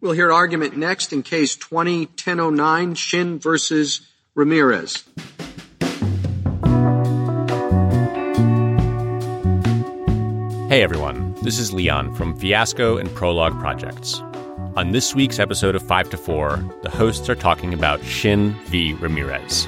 We'll hear argument next in case 201009 Shinn versus Ramirez. Hey everyone, this is Leon from Fiasco and Prologue Projects. On this week's episode of 5 to 4, the hosts are talking about Shinn v. Ramirez.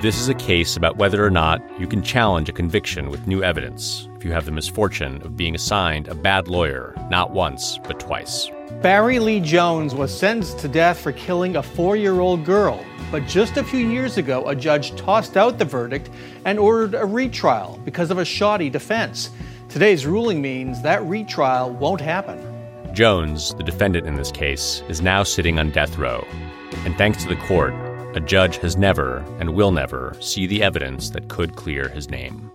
This is a case about whether or not you can challenge a conviction with new evidence if you have the misfortune of being assigned a bad lawyer not once, but twice. Barry Lee Jones was sentenced to death for killing a four year old girl. But just a few years ago, a judge tossed out the verdict and ordered a retrial because of a shoddy defense. Today's ruling means that retrial won't happen. Jones, the defendant in this case, is now sitting on death row. And thanks to the court, a judge has never and will never see the evidence that could clear his name.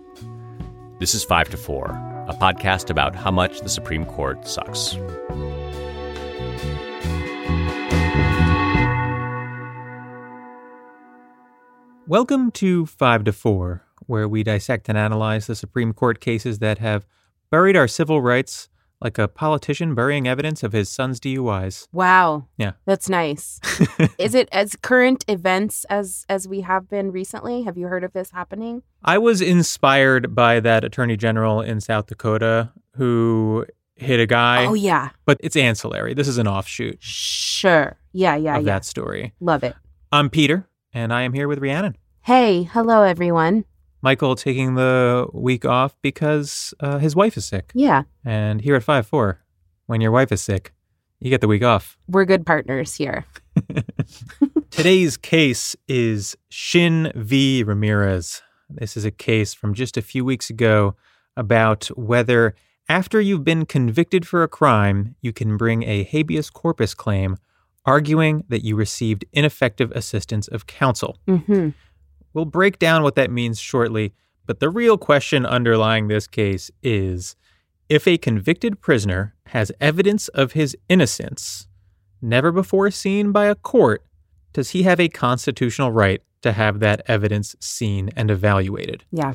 This is 5 to 4, a podcast about how much the Supreme Court sucks. Welcome to 5 to 4, where we dissect and analyze the Supreme Court cases that have buried our civil rights like a politician burying evidence of his son's DUIs. Wow. Yeah. That's nice. Is it as current events as as we have been recently? Have you heard of this happening? I was inspired by that attorney general in South Dakota who hit a guy. Oh yeah. But it's ancillary. This is an offshoot Sure. Yeah, yeah, of yeah. that story. Love it. I'm Peter, and I am here with Rhiannon. Hey, hello everyone. Michael taking the week off because uh, his wife is sick. Yeah, And here at 5 4, when your wife is sick, you get the week off. we're good partners here. Today's case is Shinn v. Ramirez. This is a case from just a few weeks ago about whether, after you've been convicted for a crime, you can bring a habeas corpus claim arguing that you received ineffective assistance of counsel. hmm We'll break down what that means shortly, but the real question underlying this case is if a convicted prisoner has evidence of his innocence, never before seen by a court, does he have a constitutional right to have that evidence seen and evaluated? Yeah.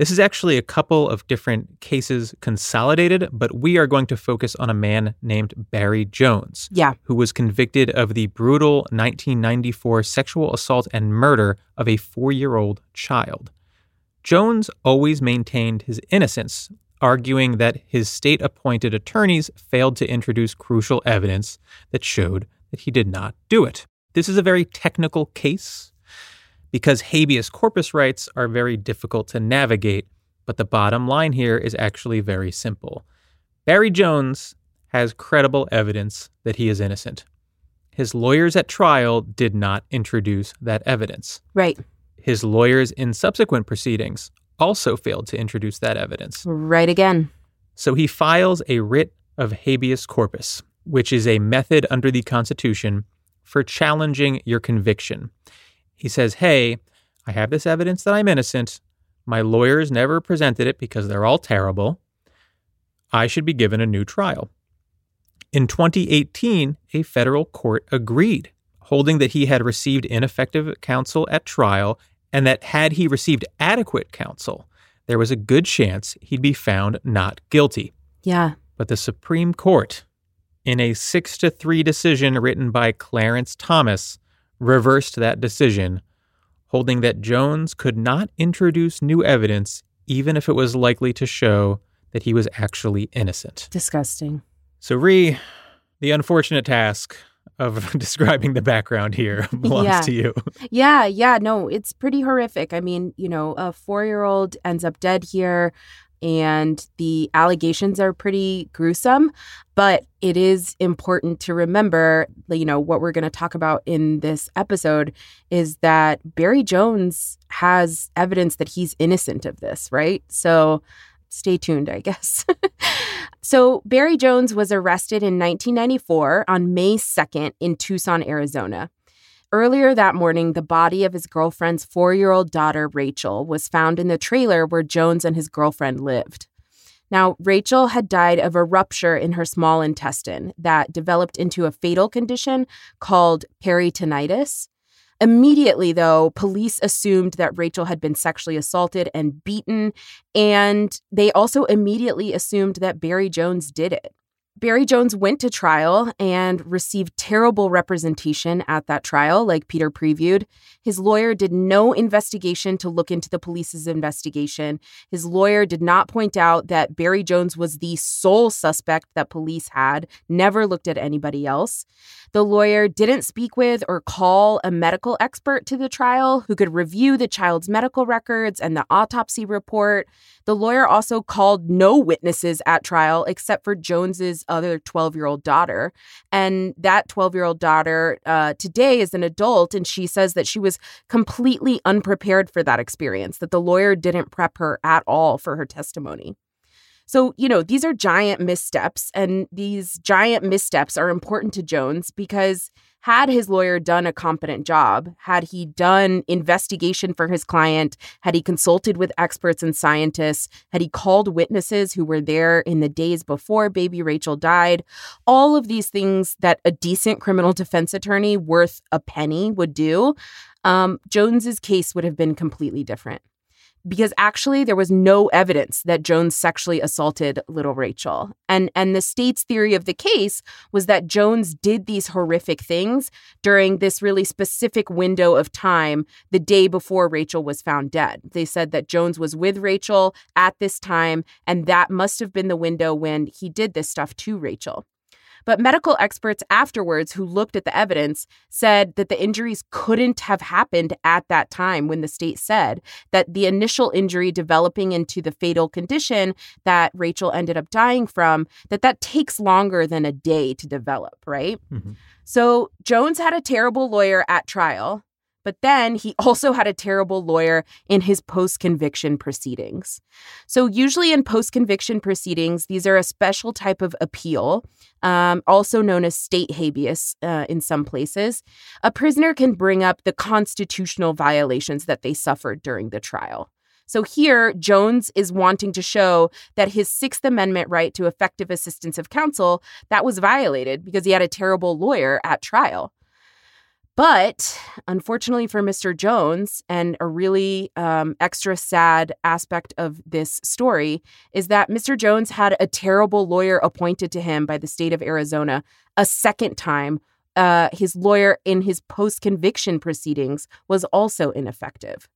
This is actually a couple of different cases consolidated, but we are going to focus on a man named Barry Jones Yeah. who was convicted of the brutal 1994 sexual assault and murder of a four year old child. Jones always maintained his innocence, arguing that his state appointed attorneys failed to introduce crucial evidence that showed that he did not do it. This is a very technical case because habeas corpus rights are very difficult to navigate, but the bottom line here is actually very simple. Barry Jones has credible evidence that he is innocent. His lawyers at trial did not introduce that evidence. Right. His lawyers in subsequent proceedings also failed to introduce that evidence. Right again. So he files a writ of habeas corpus, which is a method under the Constitution for challenging your conviction. He says, Hey, I have this evidence that I'm innocent. My lawyers never presented it because they're all terrible. I should be given a new trial. In 2018, a federal court agreed, holding that he had received ineffective counsel at trial and that had he received adequate counsel, there was a good chance he'd be found not guilty. Yeah. But the Supreme Court, in a 6 to 3 decision written by Clarence Thomas, reversed that decision, holding that Jones could not introduce new evidence even if it was likely to show that he was actually innocent. Disgusting. So, Ree, the unfortunate task of describing the background here belongs Yeah. to you. Yeah, yeah, no, it's pretty horrific. I mean, you know, a four year old ends up dead here, and the allegations are pretty gruesome. But it is important to remember, you know, what we're going to talk about in this episode is that Barry Jones has evidence that he's innocent of this, right? So stay tuned, I guess. so Barry Jones was arrested in 1994 on May 2nd in Tucson, Arizona. Earlier that morning, the body of his girlfriend's four year old daughter, Rachel, was found in the trailer where Jones and his girlfriend lived. Now, Rachel had died of a rupture in her small intestine that developed into a fatal condition called peritonitis. Immediately, though, police assumed that Rachel had been sexually assaulted and beaten, and they also immediately assumed that Barry Jones did it. Barry Jones went to trial and received terrible representation at that trial, like Peter previewed. His lawyer did no investigation to look into the police's investigation. His lawyer did not point out that Barry Jones was the sole suspect that police had, never looked at anybody else. The lawyer didn't speak with or call a medical expert to the trial who could review the child's medical records and the autopsy report. The lawyer also called no witnesses at trial except for Jones's other 12 year old daughter. And that 12 year old daughter uh, today is an adult, and she says that she was completely unprepared for that experience, that the lawyer didn't prep her at all for her testimony. So, you know, these are giant missteps, and these giant missteps are important to Jones because had his lawyer done a competent job, had he done investigation for his client, had he consulted with experts and scientists, had he called witnesses who were there in the days before baby Rachel died, all of these things that a decent criminal defense attorney worth a penny would do, um, Jones's case would have been completely different because actually there was no evidence that Jones sexually assaulted little Rachel. And and the state's theory of the case was that Jones did these horrific things during this really specific window of time the day before Rachel was found dead. They said that Jones was with Rachel at this time and that must have been the window when he did this stuff to Rachel. But medical experts afterwards who looked at the evidence said that the injuries couldn't have happened at that time when the state said that the initial injury developing into the fatal condition that Rachel ended up dying from that that takes longer than a day to develop, right? Mm-hmm. So Jones had a terrible lawyer at trial but then he also had a terrible lawyer in his post conviction proceedings. So, usually in post conviction proceedings, these are a special type of appeal, um, also known as state habeas uh, in some places. A prisoner can bring up the constitutional violations that they suffered during the trial. So here, Jones is wanting to show that his Sixth Amendment right to effective assistance of counsel that was violated because he had a terrible lawyer at trial. But unfortunately for Mr. Jones, and a really um, extra sad aspect of this story is that Mr. Jones had a terrible lawyer appointed to him by the state of Arizona a second time. Uh, his lawyer in his post conviction proceedings was also ineffective.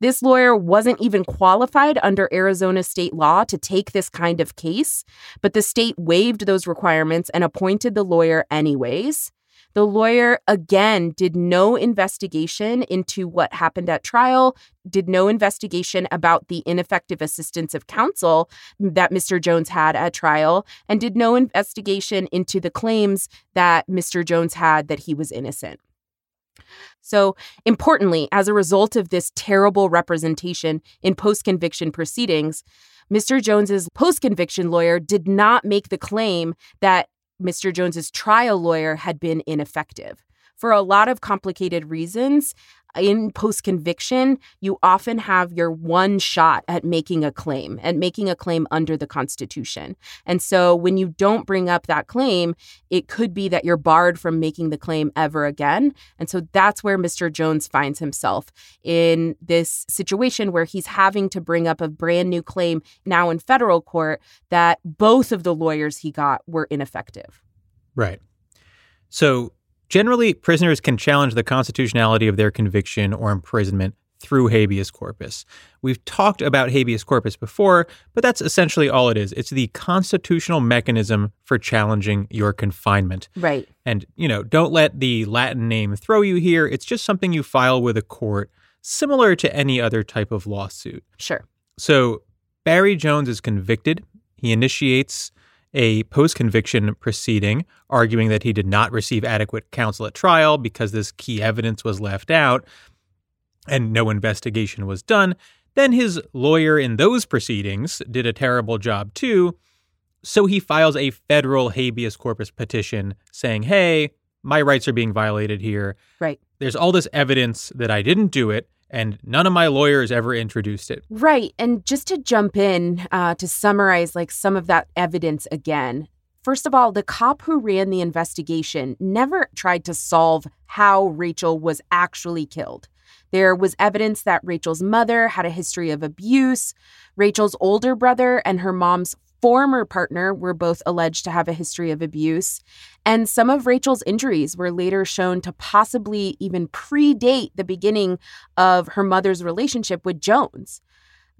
This lawyer wasn't even qualified under Arizona state law to take this kind of case, but the state waived those requirements and appointed the lawyer anyways. The lawyer, again, did no investigation into what happened at trial, did no investigation about the ineffective assistance of counsel that Mr. Jones had at trial, and did no investigation into the claims that Mr. Jones had that he was innocent. So, importantly, as a result of this terrible representation in post conviction proceedings, Mr. Jones's post conviction lawyer did not make the claim that Mr. Jones's trial lawyer had been ineffective. For a lot of complicated reasons, in post conviction, you often have your one shot at making a claim and making a claim under the Constitution. And so when you don't bring up that claim, it could be that you're barred from making the claim ever again. And so that's where Mr. Jones finds himself in this situation where he's having to bring up a brand new claim now in federal court that both of the lawyers he got were ineffective. Right. So Generally, prisoners can challenge the constitutionality of their conviction or imprisonment through habeas corpus. We've talked about habeas corpus before, but that's essentially all it is. It's the constitutional mechanism for challenging your confinement. Right. And, you know, don't let the Latin name throw you here. It's just something you file with a court, similar to any other type of lawsuit. Sure. So Barry Jones is convicted. He initiates a post conviction proceeding arguing that he did not receive adequate counsel at trial because this key evidence was left out and no investigation was done. Then his lawyer in those proceedings did a terrible job too. So he files a federal habeas corpus petition saying, hey, my rights are being violated here. Right. There's all this evidence that I didn't do it and none of my lawyers ever introduced it. Right. And just to jump in uh, to summarize like some of that evidence again. First of all, the cop who ran the investigation never tried to solve how Rachel was actually killed. There was evidence that Rachel's mother had a history of abuse. Rachel's older brother and her mom's former partner were both alleged to have a history of abuse. And some of Rachel's injuries were later shown to possibly even predate the beginning of her mother's relationship with Jones.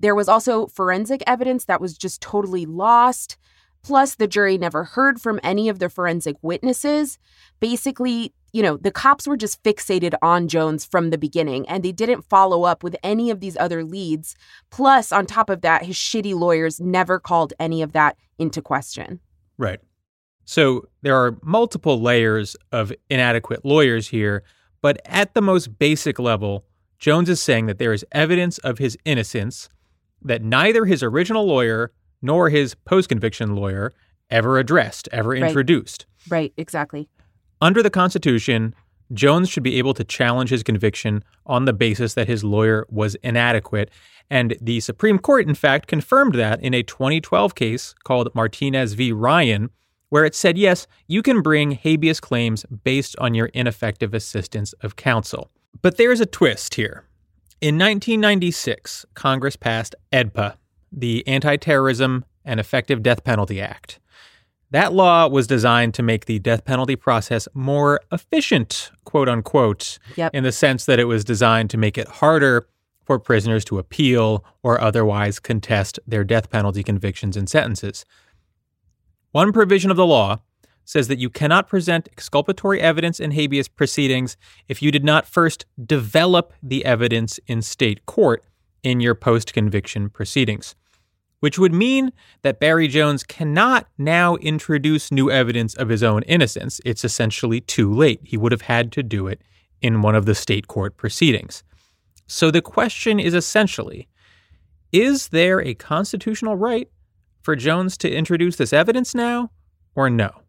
There was also forensic evidence that was just totally lost. Plus, the jury never heard from any of the forensic witnesses. Basically, you know, the cops were just fixated on Jones from the beginning and they didn't follow up with any of these other leads. Plus, on top of that, his shitty lawyers never called any of that into question. Right. So there are multiple layers of inadequate lawyers here, but at the most basic level, Jones is saying that there is evidence of his innocence that neither his original lawyer nor his post conviction lawyer ever addressed, ever Right. introduced. Right, exactly. Under the Constitution, Jones should be able to challenge his conviction on the basis that his lawyer was inadequate. And the Supreme Court, in fact, confirmed that in a 2012 case called Martinez v. Ryan, where it said, yes, you can bring habeas claims based on your ineffective assistance of counsel. But there's a twist here. In 1996, Congress passed AEDPA, the Anti Terrorism and Effective Death Penalty Act. That law was designed to make the death penalty process more efficient, quote unquote, Yep. in the sense that it was designed to make it harder for prisoners to appeal or otherwise contest their death penalty convictions and sentences. One provision of the law says that you cannot present exculpatory evidence in habeas proceedings if you did not first develop the evidence in state court in your post conviction proceedings which would mean that Barry Jones cannot now introduce new evidence of his own innocence. It's essentially too late. He would have had to do it in one of the state court proceedings. So the question is essentially is there a constitutional right for Jones to introduce this evidence now or no?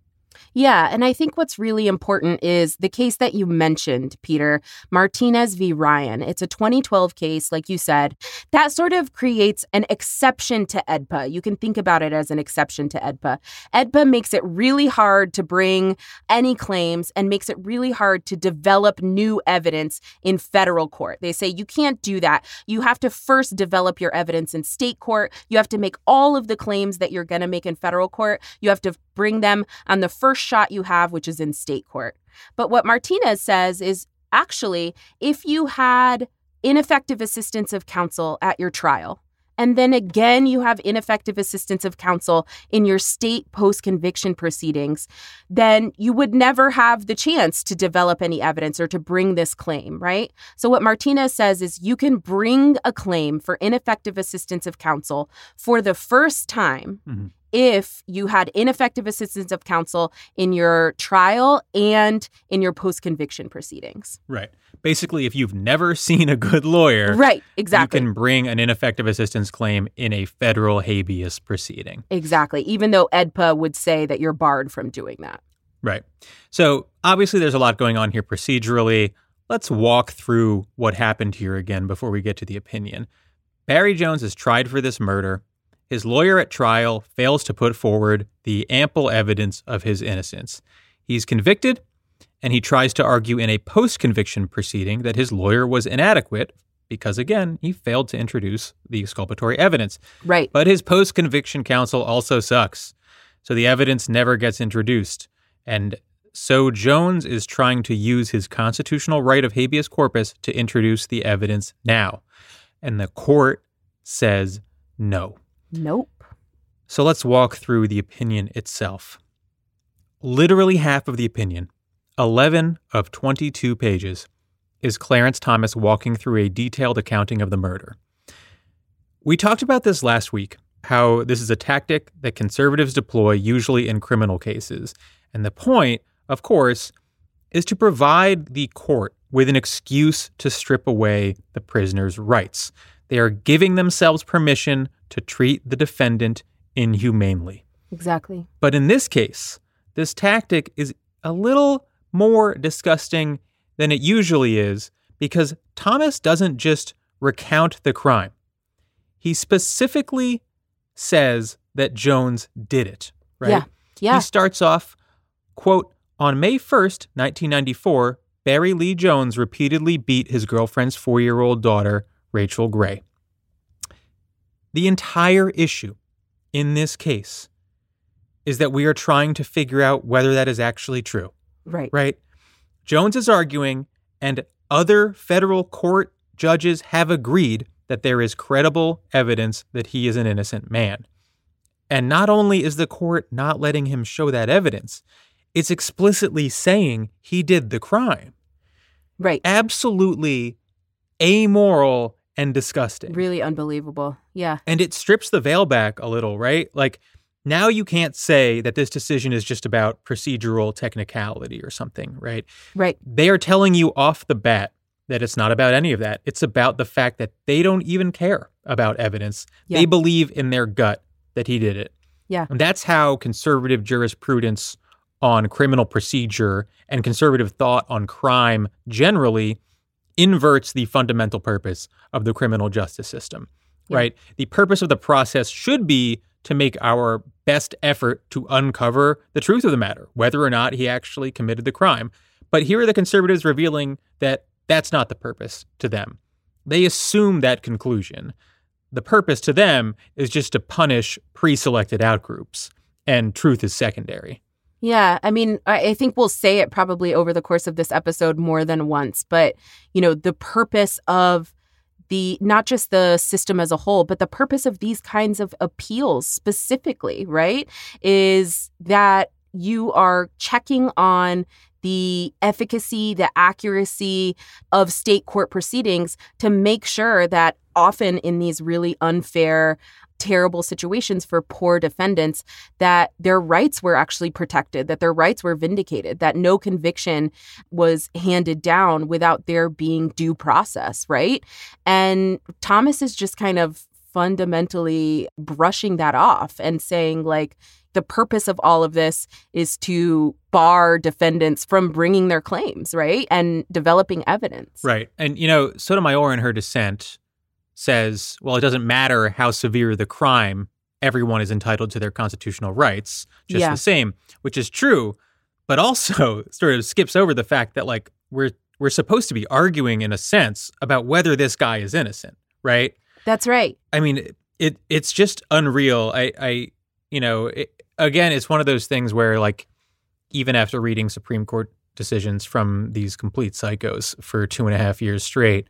Yeah, and I think what's really important is the case that you mentioned, Peter, Martinez v. Ryan. It's a 2012 case, like you said, that sort of creates an exception to AEDPA. You can think about it as an exception to AEDPA. AEDPA makes it really hard to bring any claims and makes it really hard to develop new evidence in federal court. They say you can't do that. You have to first develop your evidence in state court. You have to make all of the claims that you're going to make in federal court. You have to bring them on the first shot you have, which is in state court. But what Martinez says is actually, if you had ineffective assistance of counsel at your trial, and then again, you have ineffective assistance of counsel in your state post conviction proceedings, then you would never have the chance to develop any evidence or to bring this claim, right? So, what Martinez says is you can bring a claim for ineffective assistance of counsel for the first time Mhm. If you had ineffective assistance of counsel in your trial and in your post conviction proceedings. Right. Basically, if you've never seen a good lawyer, Right, exactly. you can bring an ineffective assistance claim in a federal habeas proceeding. Exactly. Even though AEDPA would say that you're barred from doing that. Right. So obviously, there's a lot going on here procedurally. Let's walk through what happened here again before we get to the opinion. Barry Jones is tried for this murder. His lawyer at trial fails to put forward the ample evidence of his innocence. He's convicted, and he tries to argue in a post conviction proceeding that his lawyer was inadequate because, again, he failed to introduce the exculpatory evidence. Right. But his post conviction counsel also sucks. So the evidence never gets introduced. And so Jones is trying to use his constitutional right of habeas corpus to introduce the evidence now. And the court says no. Nope. So let's walk through the opinion itself. Literally half of the opinion, 11 of 22 pages, is Clarence Thomas walking through a detailed accounting of the murder. We talked about this last week how this is a tactic that conservatives deploy usually in criminal cases. And the point, of course, is to provide the court with an excuse to strip away the prisoner's rights. They are giving themselves permission to treat the defendant inhumanely. Exactly. But in this case, this tactic is a little more disgusting than it usually is because Thomas doesn't just recount the crime. He specifically says that Jones did it, right? Yeah. Yeah. He starts off, quote, on May 1st, 1994, Barry Lee Jones repeatedly beat his girlfriend's four year old daughter, Rachel Gray. The entire issue in this case is that we are trying to figure out whether that is actually true, Right. right? Jones is arguing, and other federal court judges have agreed that there is credible evidence that he is an innocent man. And not only is the court not letting him show that evidence, it's explicitly saying he did the crime. Right. Absolutely amoral and disgusting. Really unbelievable. Yeah. And it strips the veil back a little, right? Like now you can't say that this decision is just about procedural technicality or something, right? Right. They are telling you off the bat that it's not about any of that. It's about the fact that they don't even care about evidence. Yeah. They believe in their gut that he did it. Yeah. And that's how conservative jurisprudence on criminal procedure and conservative thought on crime generally inverts the fundamental purpose of the criminal justice system, Yeah. right? The purpose of the process should be to make our best effort to uncover the truth of the matter, whether or not he actually committed the crime. But here are the conservatives revealing that that's not the purpose to them. They assume that conclusion. The purpose to them is just to punish pre selected outgroups, and truth is secondary. Yeah, I mean, I, think we'll say it probably over the course of this episode more than once, but you know, the purpose of the not just the system as a whole, but the purpose of these kinds of appeals specifically, right, is that you are checking on the efficacy, the accuracy of state court proceedings to make sure that often in these really unfair terrible situations for poor defendants that their rights were actually protected, that their rights were vindicated, that no conviction was handed down without there being due process, right? And Thomas is just kind of fundamentally brushing that off and saying, like, the purpose of all of this is to bar defendants from bringing their claims, right? And developing evidence. Right. And, you know, Sotomayor in her dissent says, well, it doesn't matter how severe the crime, everyone is entitled to their constitutional rights just Yeah. the same, which is true, but also sort of skips over the fact that, like, we're we're supposed to be arguing in a sense about whether this guy is innocent, right? That's right. I mean, it it's just unreal. I I you know, it, again, it's one of those things where like even after reading Supreme Court decisions from these complete psychos for two and a half years straight,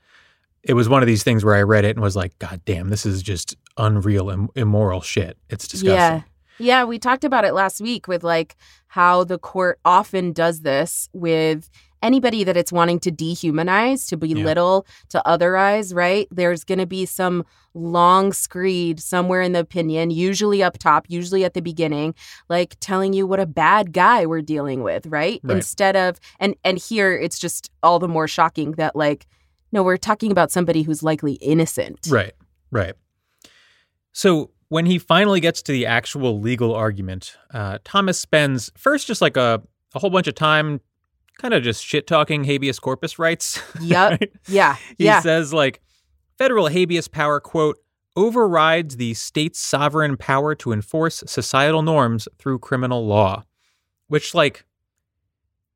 it was one of these things where I read it and was like, God damn, this is just unreal Im- immoral shit. It's disgusting. Yeah. Yeah, we talked about it last week with like how the court often does this with anybody that it's wanting to dehumanize, to belittle, to otherize, right? There's going to be some long screed somewhere in the opinion, usually up top, usually at the beginning, like telling you what a bad guy we're dealing with, right? Right. Instead of and and here it's just all the more shocking that like no, we're talking about somebody who's likely innocent. Right, right. So when he finally gets to the actual legal argument, uh, Thomas spends first just like a, a whole bunch of time kind of just shit talking habeas corpus rights. Yep. right? Yeah. He yeah. says like federal habeas power, quote, overrides the state's sovereign power to enforce societal norms through criminal law, which like,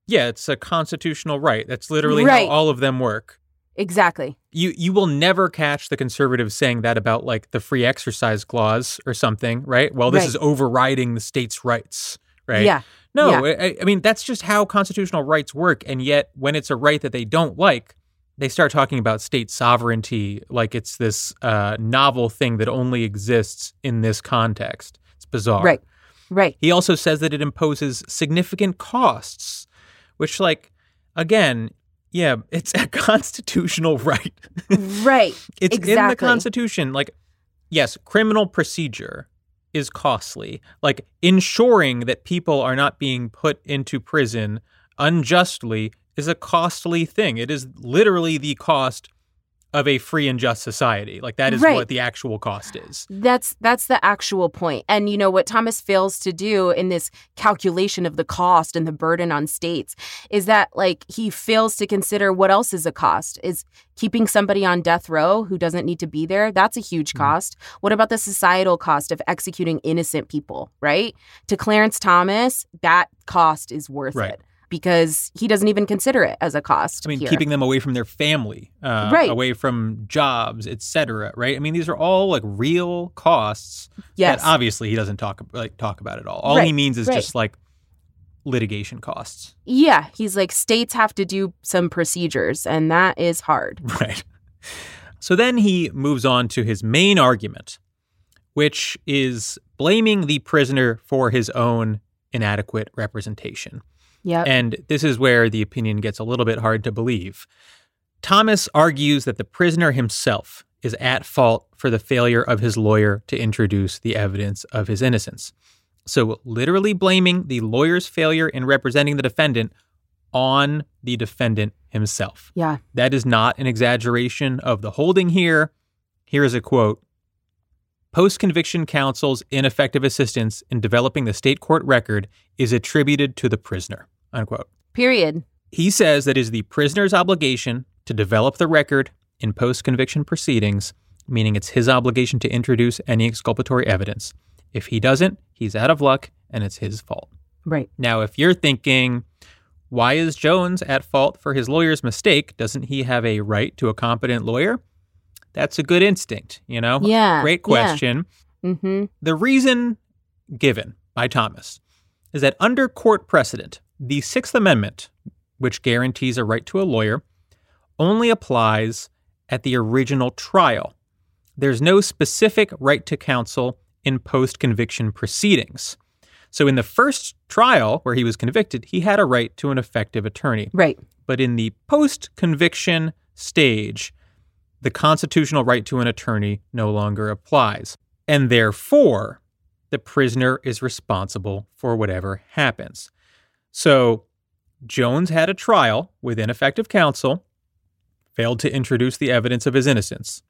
yeah, it's a constitutional right. That's literally Right. how all of them work Exactly. you you will never catch the conservatives saying that about like the free exercise clause or something, right? Well, this Right. is overriding the state's rights, right? Yeah. No, I, I mean that's just how constitutional rights work, and yet when it's a right that they don't like, they start talking about state sovereignty like it's this uh, novel thing that only exists in this context. It's bizarre. Right. Right. He also says that it imposes significant costs, which, like, again, yeah, it's a constitutional right. Right. it's in the Constitution. Like, yes, criminal procedure is costly. Like, ensuring that people are not being put into prison unjustly is a costly thing. It is literally the cost of a free and just society. Like, that is Right. what the actual cost is. That's that's the actual point. And you know what Thomas fails to do in this calculation of the cost and the burden on states is that like he fails to consider what else is a cost. Is keeping somebody on death row who doesn't need to be there, that's a huge Mhm. cost. What about the societal cost of executing innocent people, right? To Clarence Thomas, that cost is worth Right. it. Because he doesn't even consider it as a cost. I mean, here. keeping them away from their family, uh, Right. away from jobs, etc. Right? I mean, these are all like real costs yes. that obviously he doesn't talk like talk about at all. All he means is right. just like litigation costs. yeah, he's like states have to do some procedures and that is hard. Right. So then he moves on to his main argument, which is blaming the prisoner for his own inadequate representation. Yep. And this is where the opinion gets a little bit hard to believe. Thomas argues that the prisoner himself is at fault for the failure of his lawyer to introduce the evidence of his innocence. So, literally blaming the lawyer's failure in representing the defendant on the defendant himself. yeah. That is not an exaggeration of the holding here. Here is a quote Post conviction counsel's ineffective assistance in developing the state court record is attributed to the prisoner. Unquote. Period. He says that it is the prisoner's obligation to develop the record in post conviction proceedings, meaning it's his obligation to introduce any exculpatory evidence. If he doesn't, he's out of luck and it's his fault. Right. Now, if you're thinking, why is Jones at fault for his lawyer's mistake? Doesn't he have a right to a competent lawyer? That's a good instinct, you know? Yeah. Great question. Mm-hmm. The reason given by Thomas is that under court precedent, the Sixth Amendment, which guarantees a right to a lawyer, only applies at the original trial. There's no specific right to counsel in post conviction proceedings. So, in the first trial where he was convicted, he had a right to an effective attorney. Right. But in the post conviction stage, the constitutional right to an attorney no longer applies. And therefore, the prisoner is responsible for whatever happens. So, Jones had a trial with ineffective counsel, failed to introduce the evidence of his innocence.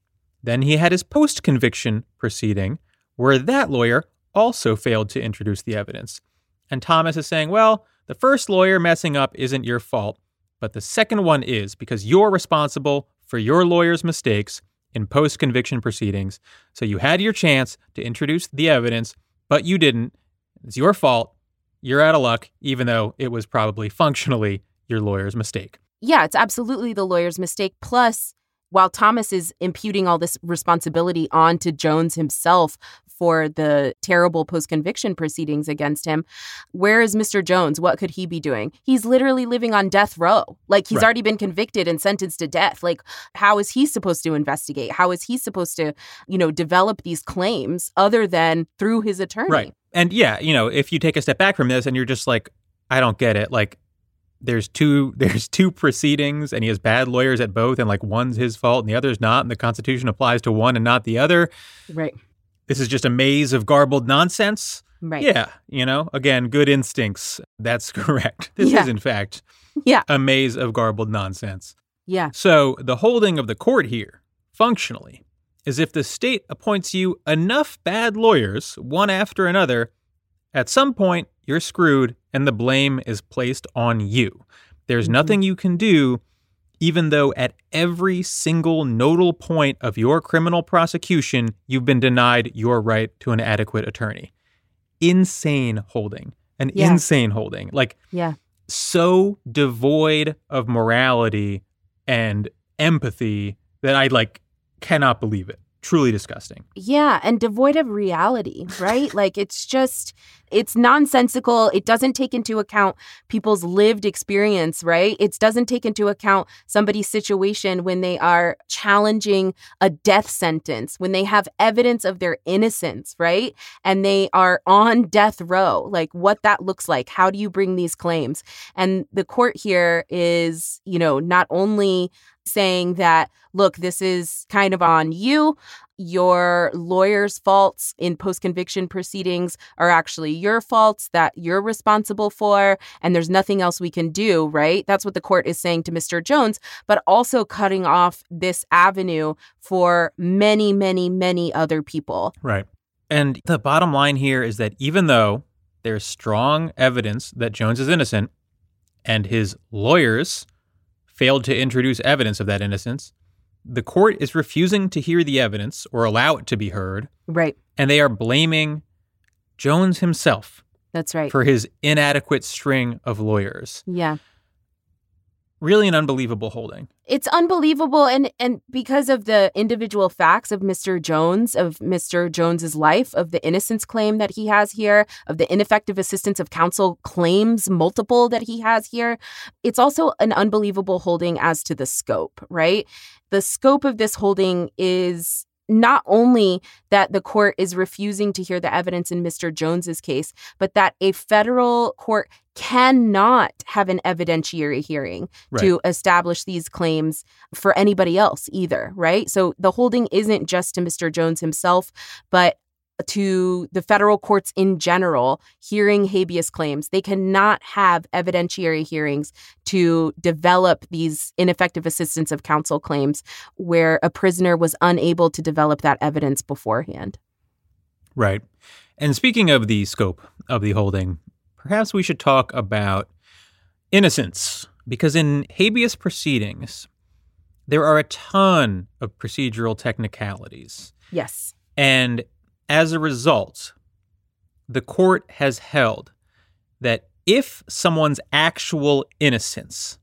Then he had his post conviction proceeding, where that lawyer also failed to introduce the evidence. And Thomas is saying, well, the first lawyer messing up isn't your fault, but the second one is because you're responsible for your lawyer's mistakes in post conviction proceedings. So you had your chance to introduce the evidence, but you didn't. It's your fault. You're out of luck, even though it was probably functionally your lawyer's mistake. Yeah, it's absolutely the lawyer's mistake. Plus, while Thomas is imputing all this responsibility onto Jones himself for the terrible post conviction proceedings against him, where is Mr. Jones? What could he be doing? He's literally living on death row. Like he's Right. already been convicted and sentenced to death. Like, how is he supposed to investigate? How is he supposed to, you know, develop these claims other than through his attorney? Right. And yeah, you know, if you take a step back from this and you're just like, I don't get it, like there's two there's two proceedings and he has bad lawyers at both and like one's his fault and the other's not and the constitution applies to one and not the other. Right. This is just a maze of garbled nonsense. Right. Yeah, you know, again, good instincts. That's correct. This Yeah. is in fact Yeah. a maze of garbled nonsense. Yeah. So the holding of the court here, functionally, is if the state appoints you enough bad lawyers, one after another, at some point you're screwed and the blame is placed on you. There's Mhm. nothing you can do, even though at every single nodal point of your criminal prosecution, you've been denied your right to an adequate attorney. Insane holding. An Yeah. insane holding. Like, Yeah. so devoid of morality and empathy that I like cannot believe it. Truly disgusting. Yeah, and devoid of reality, right? like it's just it's nonsensical. It doesn't take into account people's lived experience, right? It doesn't take into account somebody's situation when they are challenging a death sentence, when they have evidence of their innocence, right? And they are on death row, like what that looks like. How do you bring these claims? And the court here is, you know, not only saying that, look, this is kind of on you. Your lawyer's faults in post conviction proceedings are actually your faults that you're responsible for, and there's nothing else we can do, right? That's what the court is saying to Mr. Jones, but also cutting off this avenue for many, many, many other people. Right. And the bottom line here is that even though there's strong evidence that Jones is innocent and his lawyers failed to introduce evidence of that innocence, the court is refusing to hear the evidence or allow it to be heard, Right. and they are blaming Jones himself That's right. for his inadequate string of lawyers. yeah. Really an unbelievable holding. It's unbelievable and and because of the individual facts of Mr. Jones of Mr. Jones's life of the innocence claim that he has here of the ineffective assistance of counsel claims multiple that he has here it's also an unbelievable holding as to the scope right the scope of this holding is not only that the court is refusing to hear the evidence in Mr. Jones's case but that a federal court cannot have an evidentiary hearing to establish these claims for anybody else either, right? So the holding isn't just to Mr. Jones himself, but to the federal courts in general hearing habeas claims. They cannot have evidentiary hearings to develop these ineffective assistance of counsel claims where a prisoner was unable to develop that evidence beforehand. Right. And speaking of the scope of the holding, perhaps we should talk about innocence, because in habeas proceedings, there are a ton of procedural technicalities. Yes. And as a result, the court has held that if someone's actual innocence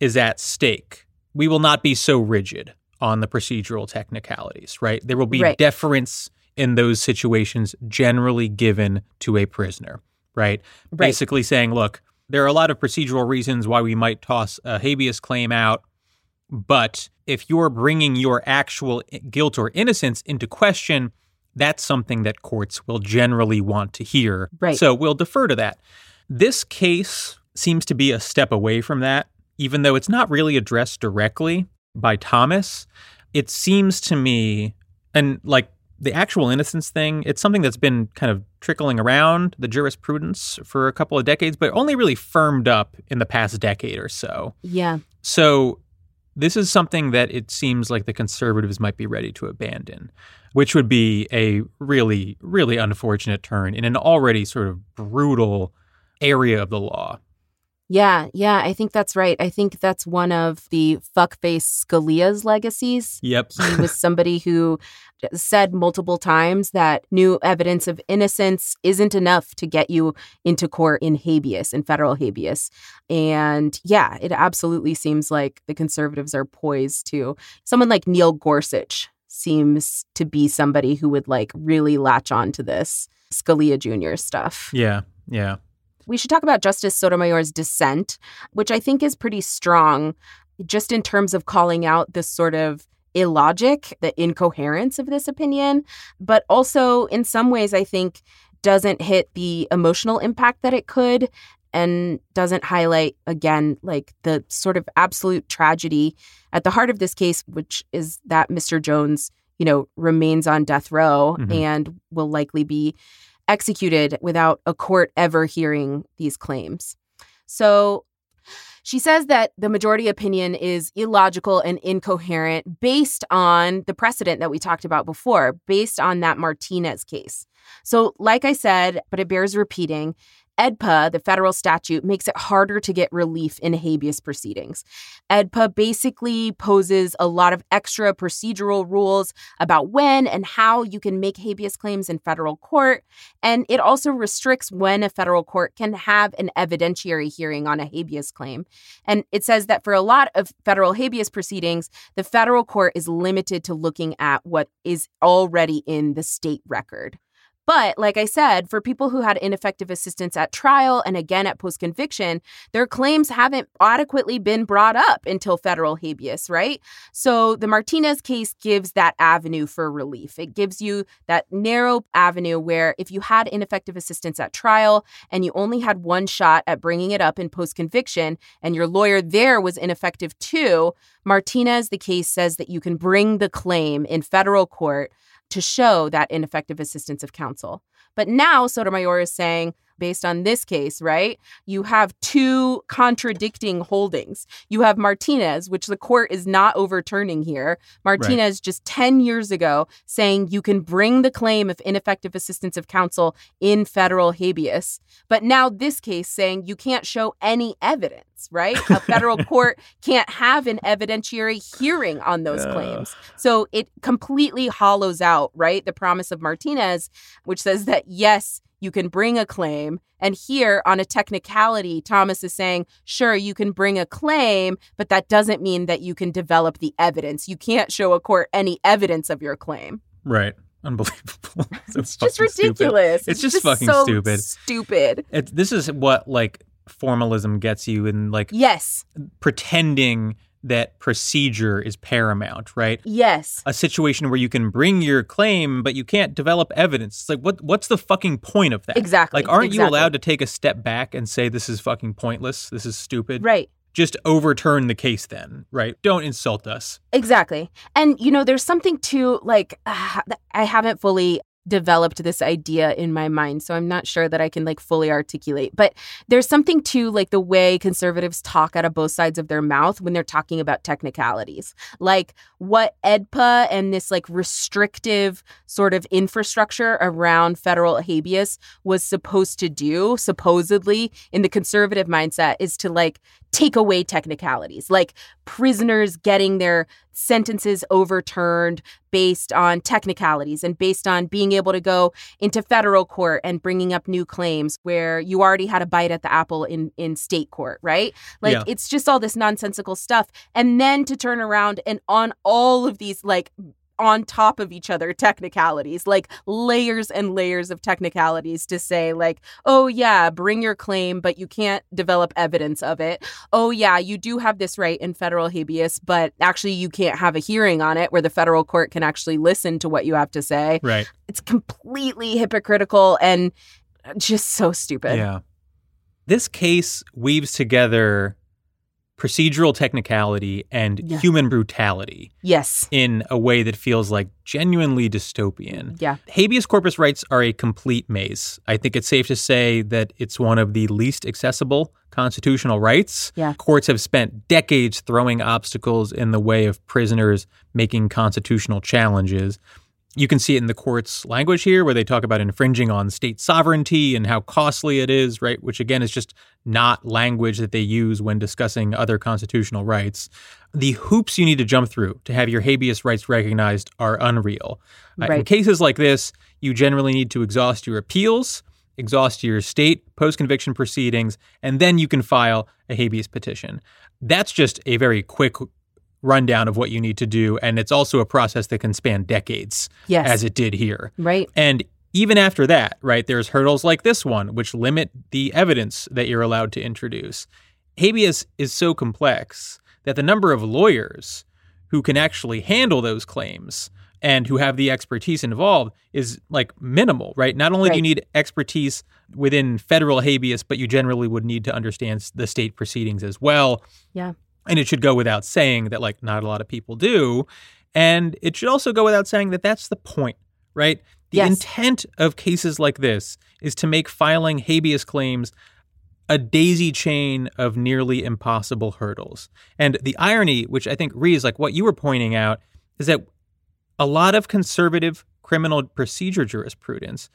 is at stake, we will not be so rigid on the procedural technicalities, right? There will be Right. deference in those situations generally given to a prisoner, right? Right. Basically saying, look, there are a lot of procedural reasons why we might toss a habeas claim out, but if you're bringing your actual guilt or innocence into question, that's something that courts will generally want to hear. Right. So we'll defer to that. This case seems to be a step away from that, even though it's not really addressed directly by Thomas. It seems to me, and like the actual innocence thing, it's something that's been kind of trickling around the jurisprudence for a couple of decades, but only really firmed up in the past decade or so. Yeah. So this is something that it seems like the conservatives might be ready to abandon, which would be a really, really unfortunate turn in an already sort of brutal area of the law. Yeah, yeah, I think that's right. I think that's one of the fuckface Scalia's legacies. Yep. He was somebody who said multiple times that new evidence of innocence isn't enough to get you into court in habeas, in federal habeas. And yeah, it absolutely seems like the conservatives are poised to. Someone like Neil Gorsuch seems to be somebody who would like really latch on to this Scalia Jr. stuff. yeah. Yeah. We should talk about Justice Sotomayor's dissent, which I think is pretty strong, just in terms of calling out this sort of illogic, the incoherence of this opinion, but also in some ways, I think doesn't hit the emotional impact that it could and doesn't highlight again like the sort of absolute tragedy at the heart of this case which is that Mr. Jones you know remains on death row Mhm. and will likely be executed without a court ever hearing these claims. So she says that the majority opinion is illogical and incoherent based on the precedent that we talked about before, based on that Martinez case. So, like I said, but it bears repeating, AEDPA, the federal statute, makes it harder to get relief in habeas proceedings. AEDPA basically poses a lot of extra procedural rules about when and how you can make habeas claims in federal court. And it also restricts when a federal court can have an evidentiary hearing on a habeas claim. And it says that for a lot of federal habeas proceedings, the federal court is limited to looking at what is already in the state record. But like I said, for people who had ineffective assistance at trial and again at post conviction, their claims haven't adequately been brought up until federal habeas, right? So the Martinez case gives that avenue for relief. It gives you that narrow avenue where if you had ineffective assistance at trial and you only had one shot at bringing it up in post conviction and your lawyer there was ineffective too, Martinez, the case says that you can bring the claim in federal court to show that ineffective assistance of counsel. But now Sotomayor is saying, based on this case, right, you have two contradicting holdings. You have Martinez, which the court is not overturning here. Martinez just 10 years ago saying you can bring the claim of ineffective assistance of counsel in federal habeas. But now this case saying you can't show any evidence, right? A federal court can't have an evidentiary hearing on those Ugh. claims. So it completely hollows out, right? The promise of Martinez, which says that yes, you can bring a claim. And here, on a technicality, Thomas is saying, sure, you can bring a claim, but that doesn't mean that you can develop the evidence. You can't show a court any evidence of your claim. Right. Unbelievable. So It's just stupid. ridiculous. It's just fucking so stupid. Stupid. It, this is what like formalism gets you in like Yes. pretending that procedure is paramount, right? Yes. A situation where you can bring your claim but you can't develop evidence. It's like what what's the fucking point of that? Exactly, Like aren't you allowed to take a step back and say this is fucking pointless? This is stupid. Right. Just overturn the case then, right? Don't insult us. Exactly. And, you know, there's something to like, uh, I haven't fully developed this idea in my mind so i'm not sure that i can like fully articulate. But there's something to like the way conservatives talk out of both sides of their mouth when they're talking about technicalities. Like what AEDPA and this like restrictive sort of infrastructure around federal habeas was supposed to do supposedly in the conservative mindset is to like take away technicalities. Like prisoners getting their sentences overturned based on technicalities and based on being able to go into federal court and bringing up new claims where you already had a bite at the apple in in state court right like Yeah. it's just all this nonsensical stuff and then to turn around and on all of these like on top of each other technicalities like layers and layers of technicalities to say like oh yeah bring your claim but you can't develop evidence of it oh yeah you do have this right in federal habeas but actually you can't have a hearing on it where the federal court can actually listen to what you have to say Right. it's completely hypocritical and just so stupid Yeah. This case weaves together procedural technicality and Yeah. human brutality yes in a way that feels like genuinely dystopian. yeah Habeas corpus rights are a complete maze. I think it's safe to say that it's one of the least accessible constitutional rights. Yeah. Courts have spent decades throwing obstacles in the way of prisoners making constitutional challenges. You can see it in the court's language here, where they talk about infringing on state sovereignty and how costly it is, right? Which again is just not language that they use when discussing other constitutional rights. The hoops you need to jump through to have your habeas rights recognized are unreal. Uh, In cases like this, you generally need to exhaust your appeals, exhaust your state post conviction proceedings, and then you can file a habeas petition. That's just a very quick rundown of what you need to do. And it's also a process that can span decades, yes as it did here. right And even after that, right, there's hurdles like this one, which limit the evidence that you're allowed to introduce. Habeas is so complex that the number of lawyers who can actually handle those claims and who have the expertise involved is like minimal, right? Not only do you need expertise within federal habeas, but you generally would need to understand the state proceedings as well. Yeah. And it should go without saying that, like, not a lot of people do. And it should also go without saying that that's the point, right? The Yes. intent of cases like this is to make filing habeas claims a daisy chain of nearly impossible hurdles. And the irony, which I think reads like what you were pointing out, is that a lot of conservative criminal procedure jurisprudence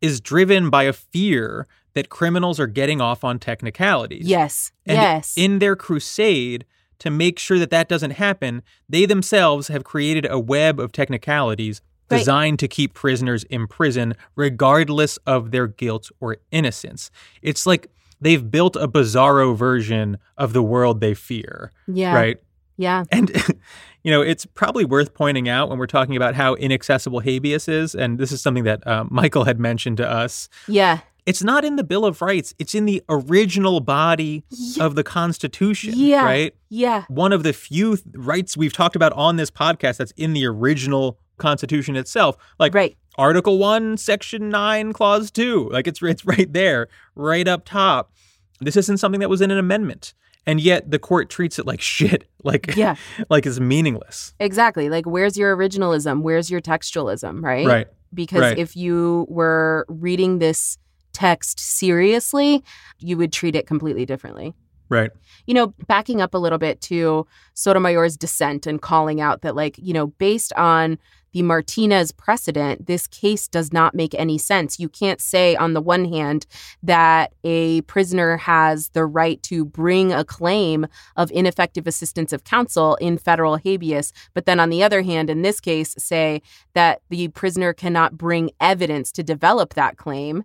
is driven by a fear that criminals are getting off on technicalities. yes And yes in their crusade to make sure that that doesn't happen, they themselves have created a web of technicalities Right. designed to keep prisoners in prison regardless of their guilt or innocence. It's like they've built a bizarro version of the world they fear, yeah right? yeah And you know, it's probably worth pointing out when we're talking about how inaccessible habeas is, and this is something that uh, Michael had mentioned to us. yeah It's not in the Bill of Rights; it's in the original body Yeah. of the Constitution, Yeah. right? yeah One of the few rights we've talked about on this podcast that's in the original Constitution itself, like right Article One, Section Nine, Clause Two. Like it's it's right there, right up top. This isn't something that was in an amendment, and yet the court treats it like shit, like yeah like it's meaningless. Exactly. Like, where's your originalism? Where's your textualism? Right. Right. Because Right. if you were reading this text seriously, you would treat it completely differently. Right. You know, backing up a little bit to Sotomayor's dissent and calling out that, like, you know, based on the Martinez precedent, this case does not make any sense. You can't say, on the one hand, that a prisoner has the right to bring a claim of ineffective assistance of counsel in federal habeas, but then on the other hand, in this case, say that the prisoner cannot bring evidence to develop that claim.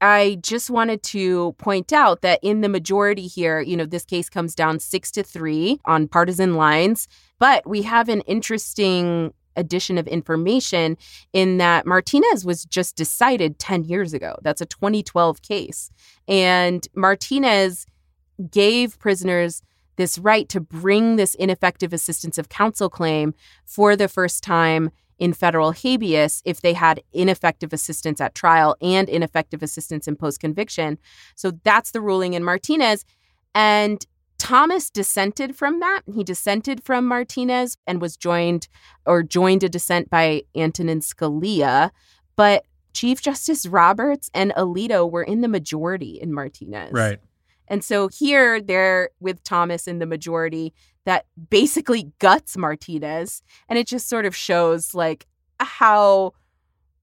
I just wanted to point out that in the majority here, you know, this case comes down six to three on partisan lines, but we have an interesting addition of information in that Martinez was just decided 10 years ago. That's a 2012 case. And Martinez gave prisoners this right to bring this ineffective assistance of counsel claim for the first time in federal habeas if they had ineffective assistance at trial and ineffective assistance in post conviction. So that's the ruling in Martinez. And Thomas dissented from that. He dissented from Martinez and was joined or joined a dissent by Antonin Scalia. But Chief Justice Roberts and Alito were in the majority in Martinez. Right. And so here they're with Thomas in the majority that basically guts Martinez. And it just sort of shows like how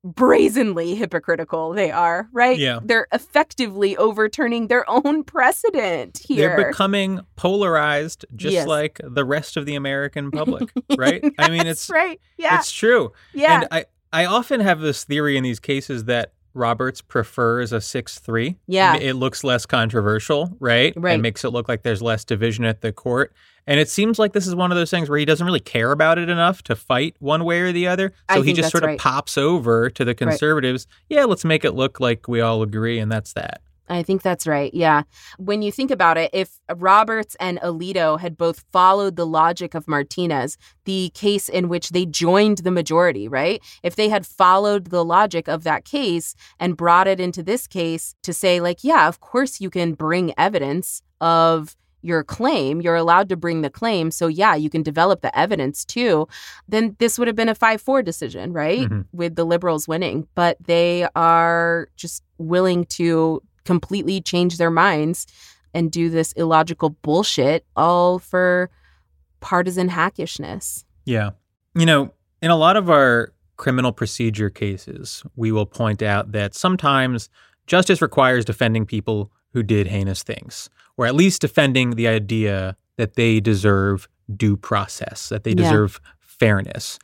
brazenly hypocritical they are, right? Yeah. They're effectively overturning their own precedent here. They're becoming polarized just Yes. like the rest of the American public, right? I mean, it's right. Yeah. it's true. yeah. And I, I often have this theory in these cases that Roberts prefers a 6 3. Yeah. It looks less controversial, right? Right. And makes it look like there's less division at the court. And it seems like this is one of those things where he doesn't really care about it enough to fight one way or the other. So he just sort of pops over to the conservatives. Yeah, let's make it look like we all agree, and that's that. I think that's right. Yeah. When you think about it, if Roberts and Alito had both followed the logic of Martinez, the case in which they joined the majority, right? If they had followed the logic of that case and brought it into this case to say, like, yeah, of course you can bring evidence of your claim, you're allowed to bring the claim. So, yeah, you can develop the evidence too. Then this would have been a 5 4 decision, right? Mhm. With the liberals winning. But they are just willing to completely change their minds and do this illogical bullshit all for partisan hackishness. Yeah. You know, in a lot of our criminal procedure cases, we will point out that sometimes justice requires defending people who did heinous things, or at least defending the idea that they deserve due process, that they Yeah. deserve fairness.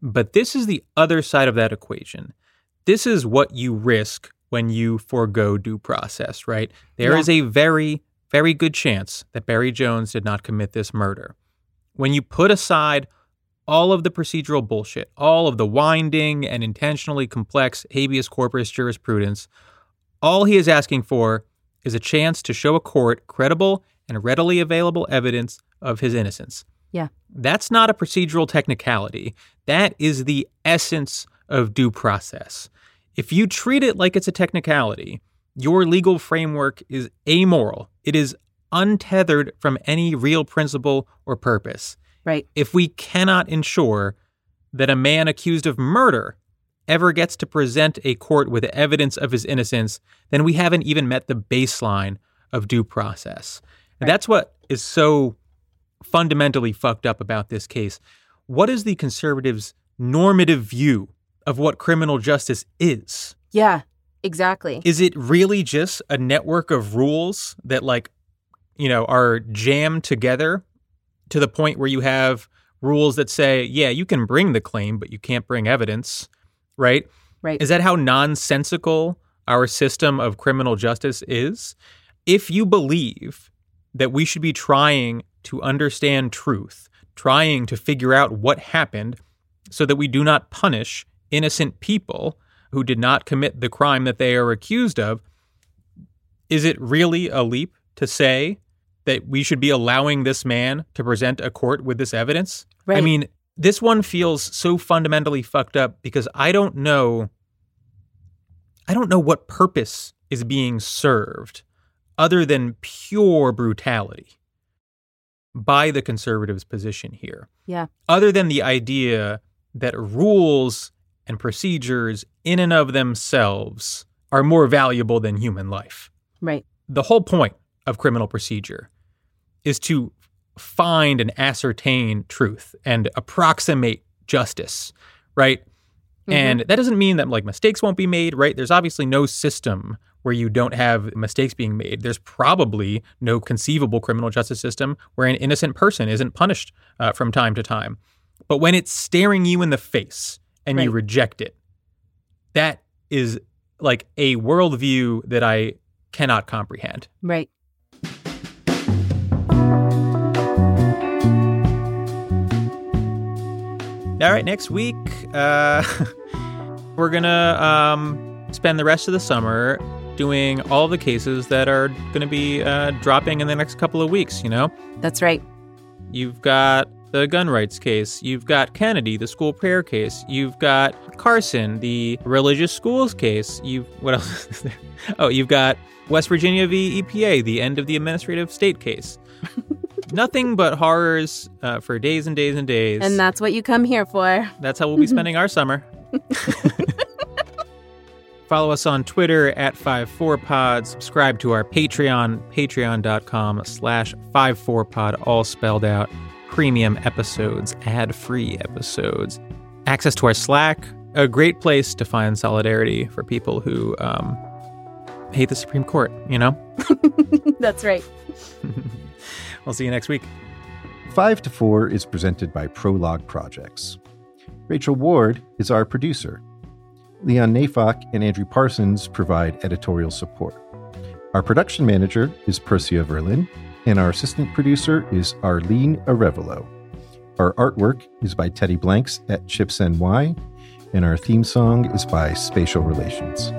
But this is the other side of that equation. This is what you risk when you forego due process, right? There Yeah. is a very, very good chance that Barry Jones did not commit this murder. When you put aside all of the procedural bullshit, all of the winding and intentionally complex habeas corpus jurisprudence, all he is asking for is a chance to show a court credible and readily available evidence of his innocence. Yeah. That's not a procedural technicality. That is the essence of due process. If you treat it like it's a technicality, your legal framework is amoral. It is untethered from any real principle or purpose. Right. If we cannot ensure that a man accused of murder ever gets to present a court with evidence of his innocence, then we haven't even met the baseline of due process. And Right. that's what is so fundamentally fucked up about this case. What is the conservatives' normative view of what criminal justice is? Yeah, exactly. Is it really just a network of rules that, like, you know, are jammed together to the point where you have rules that say, yeah, you can bring the claim, but you can't bring evidence, right? Right. Is that how nonsensical our system of criminal justice is? If you believe that we should be trying to understand truth, trying to figure out what happened so that we do not punish innocent people who did not commit the crime that they are accused of, is it really a leap to say that we should be allowing this man to present a court with this evidence? I mean, this one feels so fundamentally fucked up because I don't know I don't know what purpose is being served other than pure brutality by the conservatives' position here. Yeah. Other than the idea that rules and procedures in and of themselves are more valuable than human life. Right. The whole point of criminal procedure is to find and ascertain truth and approximate justice, right? Mm-hmm. And that doesn't mean that like mistakes won't be made, right? There's obviously no system where you don't have mistakes being made. There's probably no conceivable criminal justice system where an innocent person isn't punished uh, from time to time. But when it's staring you in the face and right. you reject it, that is like a worldview that I cannot comprehend. Right. All right, next week, uh, we're going to um, spend the rest of the summer doing all the cases that are going to be uh, dropping in the next couple of weeks, you know? That's right. You've got the gun rights case. You've got Kennedy, the school prayer case. You've got Carson, the religious schools case. You've what else is there? Oh, you've got West Virginia v. EPA, the end of the administrative state case. Nothing but horrors uh, for days and days and days. And that's what you come here for. That's how we'll be spending our summer. Follow us on Twitter at 54pod. Subscribe to our Patreon, patreon.com slash 54pod, all spelled out. Premium episodes, ad-free episodes. Access to our Slack, a great place to find solidarity for people who um, hate the Supreme Court, you know? That's right. we'll see you next week. 5 to 4 is presented by Prologue Projects. Rachel Ward is our producer. Leon Neyfakh and Andrew Parsons provide editorial support. Our production manager is Percia Verlin, and our assistant producer is Arlene Arevalo. Our artwork is by Teddy Blanks at Chips NY, and our theme song is by Spatial Relations.